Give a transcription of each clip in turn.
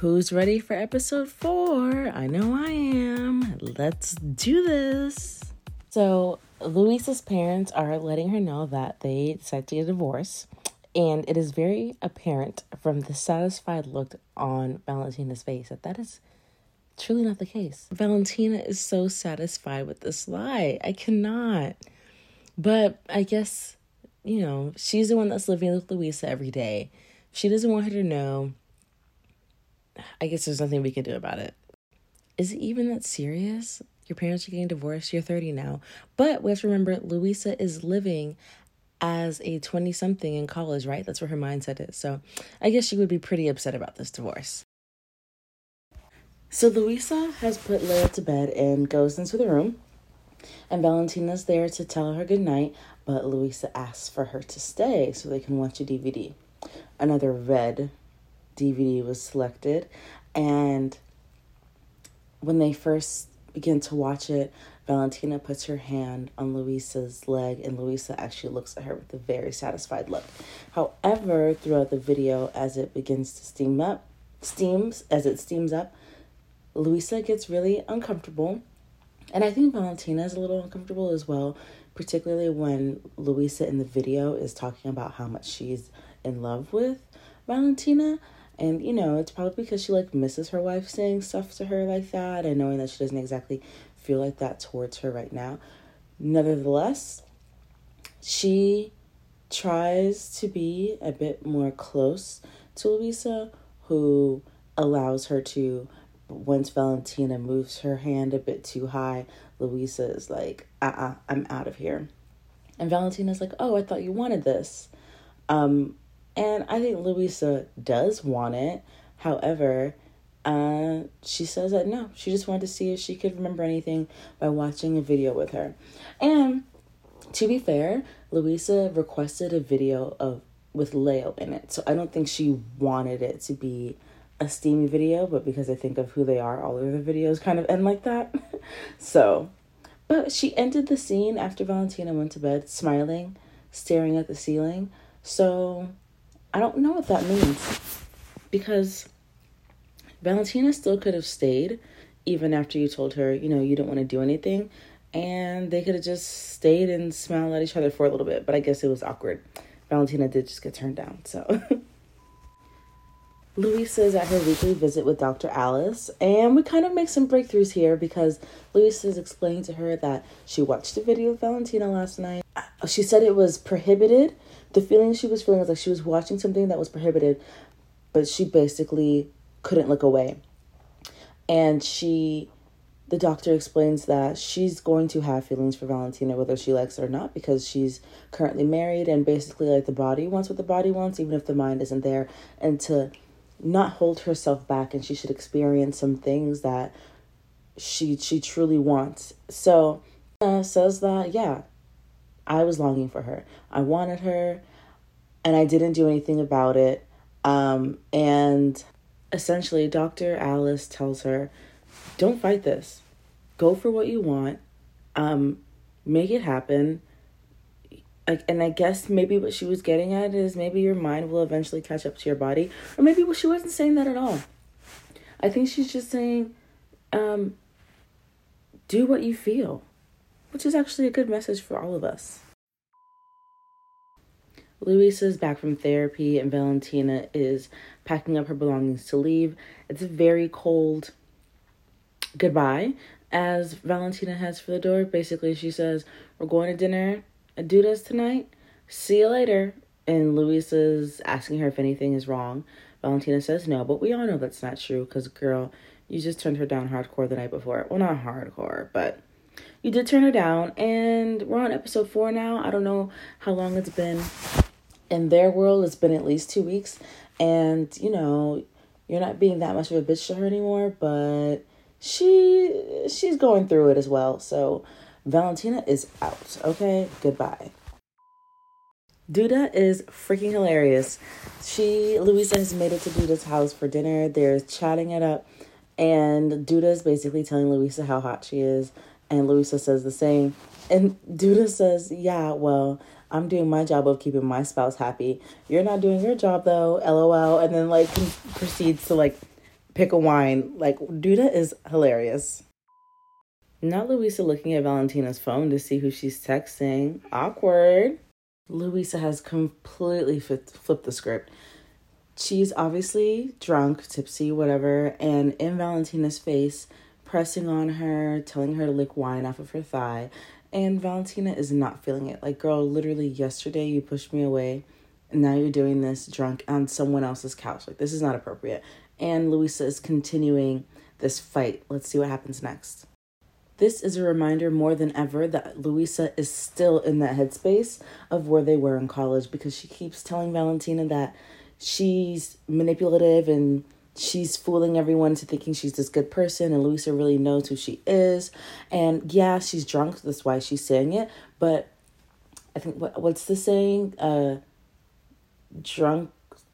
who's ready for episode four? I know I am. Let's do this. So, Luisa's parents are letting her know that they decided to get a divorce, and it is very apparent from the satisfied look on Valentina's face that that is truly not the case. Valentina is so satisfied with this lie. I cannot. But I guess, you know, she's the one that's living with Luisa every day. She doesn't want her to know. I guess there's nothing we can do about it. Is it even that serious? Your parents are getting divorced. You're 30 now. But we have to remember Luisa is living as a 20 something in college, right? That's where her mindset is. So I guess she would be pretty upset about this divorce. So Luisa has put Leo to bed and goes into the room. And Valentina's there to tell her goodnight, but Luisa asks for her to stay so they can watch a DVD. Another red DVD was selected, and when they first begin to watch it, Valentina puts her hand on Luisa's leg, and Luisa actually looks at her with a very satisfied look. However, throughout the video, as it begins to steam up, steams, as it steams up, Luisa gets really uncomfortable. And I think Valentina is a little uncomfortable as well, particularly when Luisa in the video is talking about how much she's in love with Valentina. And you know, it's probably because she like misses her wife saying stuff to her like that and knowing that she doesn't exactly feel like that towards her right now. Nevertheless, she tries to be a bit more close to Luisa, who allows her to once Valentina moves her hand a bit too high, Luisa is like, uh uh-uh, uh, i am out of here. And Valentina's like, oh, I thought you wanted this. Um, and I think Luisa does want it. However, uh, she says that no, she just wanted to see if she could remember anything by watching a video with her. And to be fair, Luisa requested a video of with Leo in it. So I don't think she wanted it to be a steamy video, but because I think of who they are, all of the videos kind of end like that. so, but she ended the scene after Valentina went to bed smiling, staring at the ceiling. So, I don't know what that means because Valentina still could have stayed even after you told her, you know, you don't want to do anything. And they could have just stayed and smiled at each other for a little bit, but I guess it was awkward. Valentina did just get turned down, so. Luisa is at her weekly visit with Dr. Alice, and we kind of make some breakthroughs here because Luisa is explaining to her that she watched a video of Valentina last night. Uh, she said it was prohibited. The feeling she was feeling was like she was watching something that was prohibited, but she basically couldn't look away. And she, the doctor explains that she's going to have feelings for Valentina whether she likes it or not because she's currently married and basically like the body wants what the body wants even if the mind isn't there and to not hold herself back and she should experience some things that she she truly wants. So uh, says that yeah, I was longing for her. I wanted her, and I didn't do anything about it. Um, and essentially, Dr. Alice tells her, "Don't fight this. Go for what you want. Um, make it happen and I guess maybe what she was getting at is maybe your mind will eventually catch up to your body, or maybe she wasn't saying that at all. I think she's just saying, um, do what you feel, which is actually a good message for all of us. Luisa is back from therapy, and Valentina is packing up her belongings to leave. It's a very cold goodbye as Valentina heads for the door. Basically, she says, We're going to dinner do this tonight. See you later. And Luisa's asking her if anything is wrong. Valentina says no, but we all know that's not true because, girl, you just turned her down hardcore the night before. Well, not hardcore, but you did turn her down. And we're on episode four now. I don't know how long it's been. In their world, it's been at least two weeks. And, you know, you're not being that much of a bitch to her anymore, but she she's going through it as well. So Valentina is out. Okay, goodbye. Duda is freaking hilarious. She, Luisa, has made it to Duda's house for dinner. They're chatting it up, and Duda is basically telling Luisa how hot she is, and Luisa says the same. And Duda says, Yeah, well, I'm doing my job of keeping my spouse happy. You're not doing your job though, lol. And then, like, proceeds to, like, pick a wine. Like, Duda is hilarious. Now Luisa looking at Valentina's phone to see who she's texting. Awkward. Luisa has completely flipped the script. She's obviously drunk, tipsy, whatever, and in Valentina's face, pressing on her, telling her to lick wine off of her thigh. And Valentina is not feeling it. Like, girl, literally yesterday you pushed me away, and now you're doing this drunk on someone else's couch. Like, this is not appropriate. And Luisa is continuing this fight. Let's see what happens next. This is a reminder more than ever that Luisa is still in that headspace of where they were in college because she keeps telling Valentina that she's manipulative and she's fooling everyone to thinking she's this good person and Luisa really knows who she is. And yeah, she's drunk, that's why she's saying it, but I think what what's the saying? Uh drunk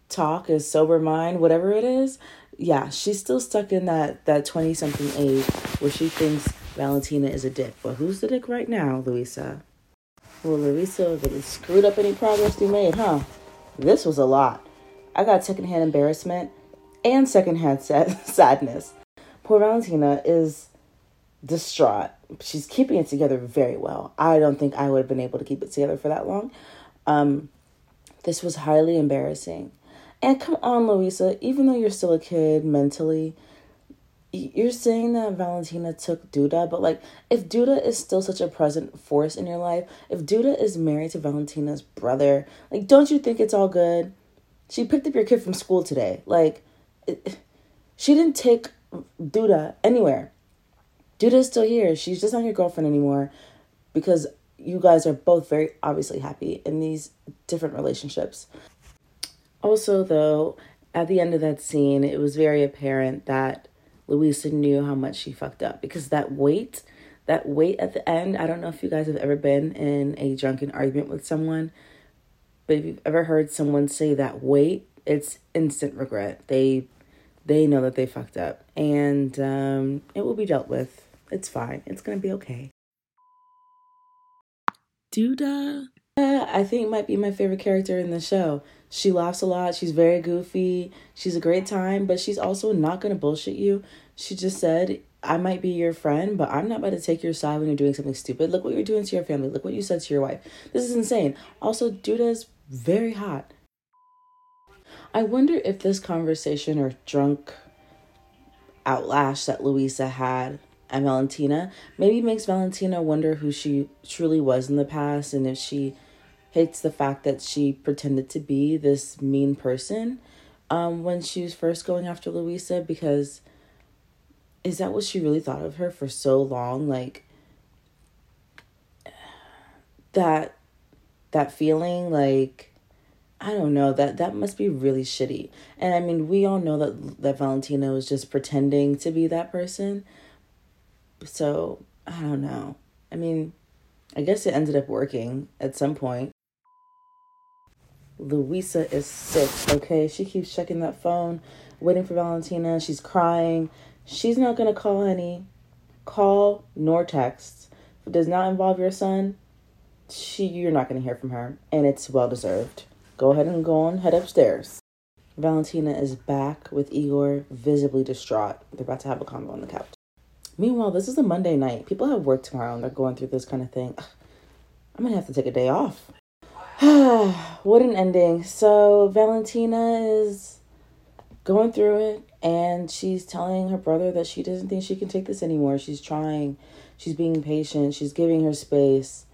talk is sober mind, whatever it is. Yeah, she's still stuck in that that 20 something age where she thinks Valentina is a dick. But who's the dick right now, Luisa? Well, Luisa really screwed up any progress you made, huh? This was a lot. I got secondhand embarrassment and secondhand sad- sadness. Poor Valentina is distraught. She's keeping it together very well. I don't think I would have been able to keep it together for that long. Um, this was highly embarrassing. And come on, Luisa, even though you're still a kid mentally, you're saying that Valentina took Duda, but like if Duda is still such a present force in your life, if Duda is married to Valentina's brother, like don't you think it's all good? She picked up your kid from school today. Like she didn't take Duda anywhere. Duda's still here. She's just not your girlfriend anymore because you guys are both very obviously happy in these different relationships. Also, though, at the end of that scene, it was very apparent that Luisa knew how much she fucked up because that wait, that wait at the end, I don't know if you guys have ever been in a drunken argument with someone, but if you've ever heard someone say that wait, it's instant regret. They they know that they fucked up and um, it will be dealt with. It's fine. It's going to be okay. Duda. Uh, I think might be my favorite character in the show. She laughs a lot. She's very goofy. She's a great time, but she's also not going to bullshit you. She just said, I might be your friend, but I'm not about to take your side when you're doing something stupid. Look what you're doing to your family. Look what you said to your wife. This is insane. Also, Duda's very hot. I wonder if this conversation or drunk outlash that Luisa had and Valentina maybe makes Valentina wonder who she truly was in the past and if she hates the fact that she pretended to be this mean person um, when she was first going after Luisa because is that what she really thought of her for so long? Like that that feeling like I don't know that that must be really shitty. And I mean, we all know that that Valentina was just pretending to be that person. So, I don't know. I mean, I guess it ended up working at some point. Luisa is sick, okay? She keeps checking that phone, waiting for Valentina. She's crying. She's not going to call any call nor text. If it does not involve your son, she you're not going to hear from her, and it's well deserved. Go ahead and go on, head upstairs. Valentina is back with Igor, visibly distraught. They're about to have a convo on the couch. Meanwhile, this is a Monday night. People have work tomorrow and they're going through this kind of thing. I'm gonna have to take a day off. what an ending. So Valentina is going through it and she's telling her brother that she doesn't think she can take this anymore. She's trying, she's being patient, she's giving her space.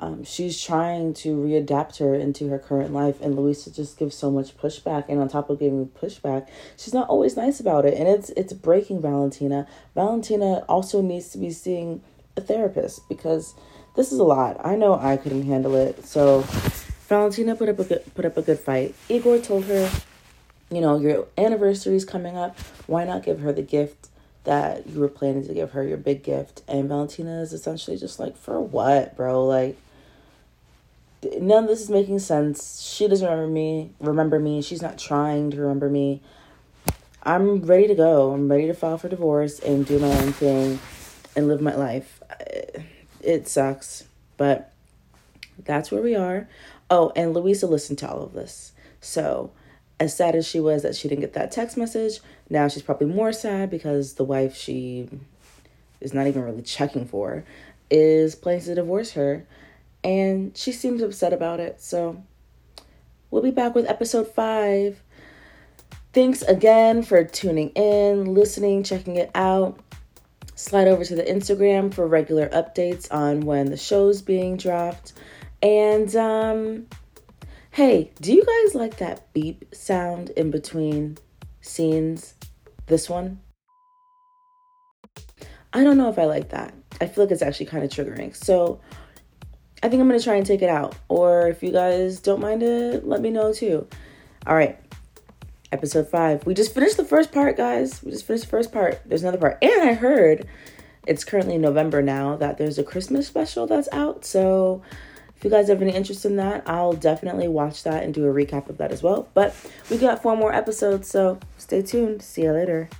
Um, she's trying to readapt her into her current life, and Luisa just gives so much pushback. And on top of giving pushback, she's not always nice about it, and it's it's breaking Valentina. Valentina also needs to be seeing a therapist because this is a lot. I know I couldn't handle it, so Valentina put up a good put up a good fight. Igor told her, you know, your anniversary is coming up. Why not give her the gift that you were planning to give her, your big gift? And Valentina is essentially just like, for what, bro? Like, none of this is making sense. She doesn't remember me. Remember me. She's not trying to remember me. I'm ready to go. I'm ready to file for divorce and do my own thing and live my life. It sucks, but that's where we are. Oh, and Luisa listened to all of this. So as sad as she was that she didn't get that text message, now she's probably more sad because the wife she is not even really checking for is planning to divorce her. And she seems upset about it. So we'll be back with episode five. Thanks again for tuning in, listening, checking it out. Slide over to the Instagram for regular updates on when the show's being dropped. And um hey, do you guys like that beep sound in between scenes? This one? I don't know if I like that. I feel like it's actually kind of triggering. So I think I'm to try and take it out. Or if you guys don't mind it, let me know too. All right. Episode five. We just finished the first part, guys. We just finished the first part. There's another part. And I heard it's currently November now that there's a Christmas special that's out. So if you guys have any interest in that, I'll definitely watch that and do a recap of that as well. But we got four more episodes, so stay tuned. See you later.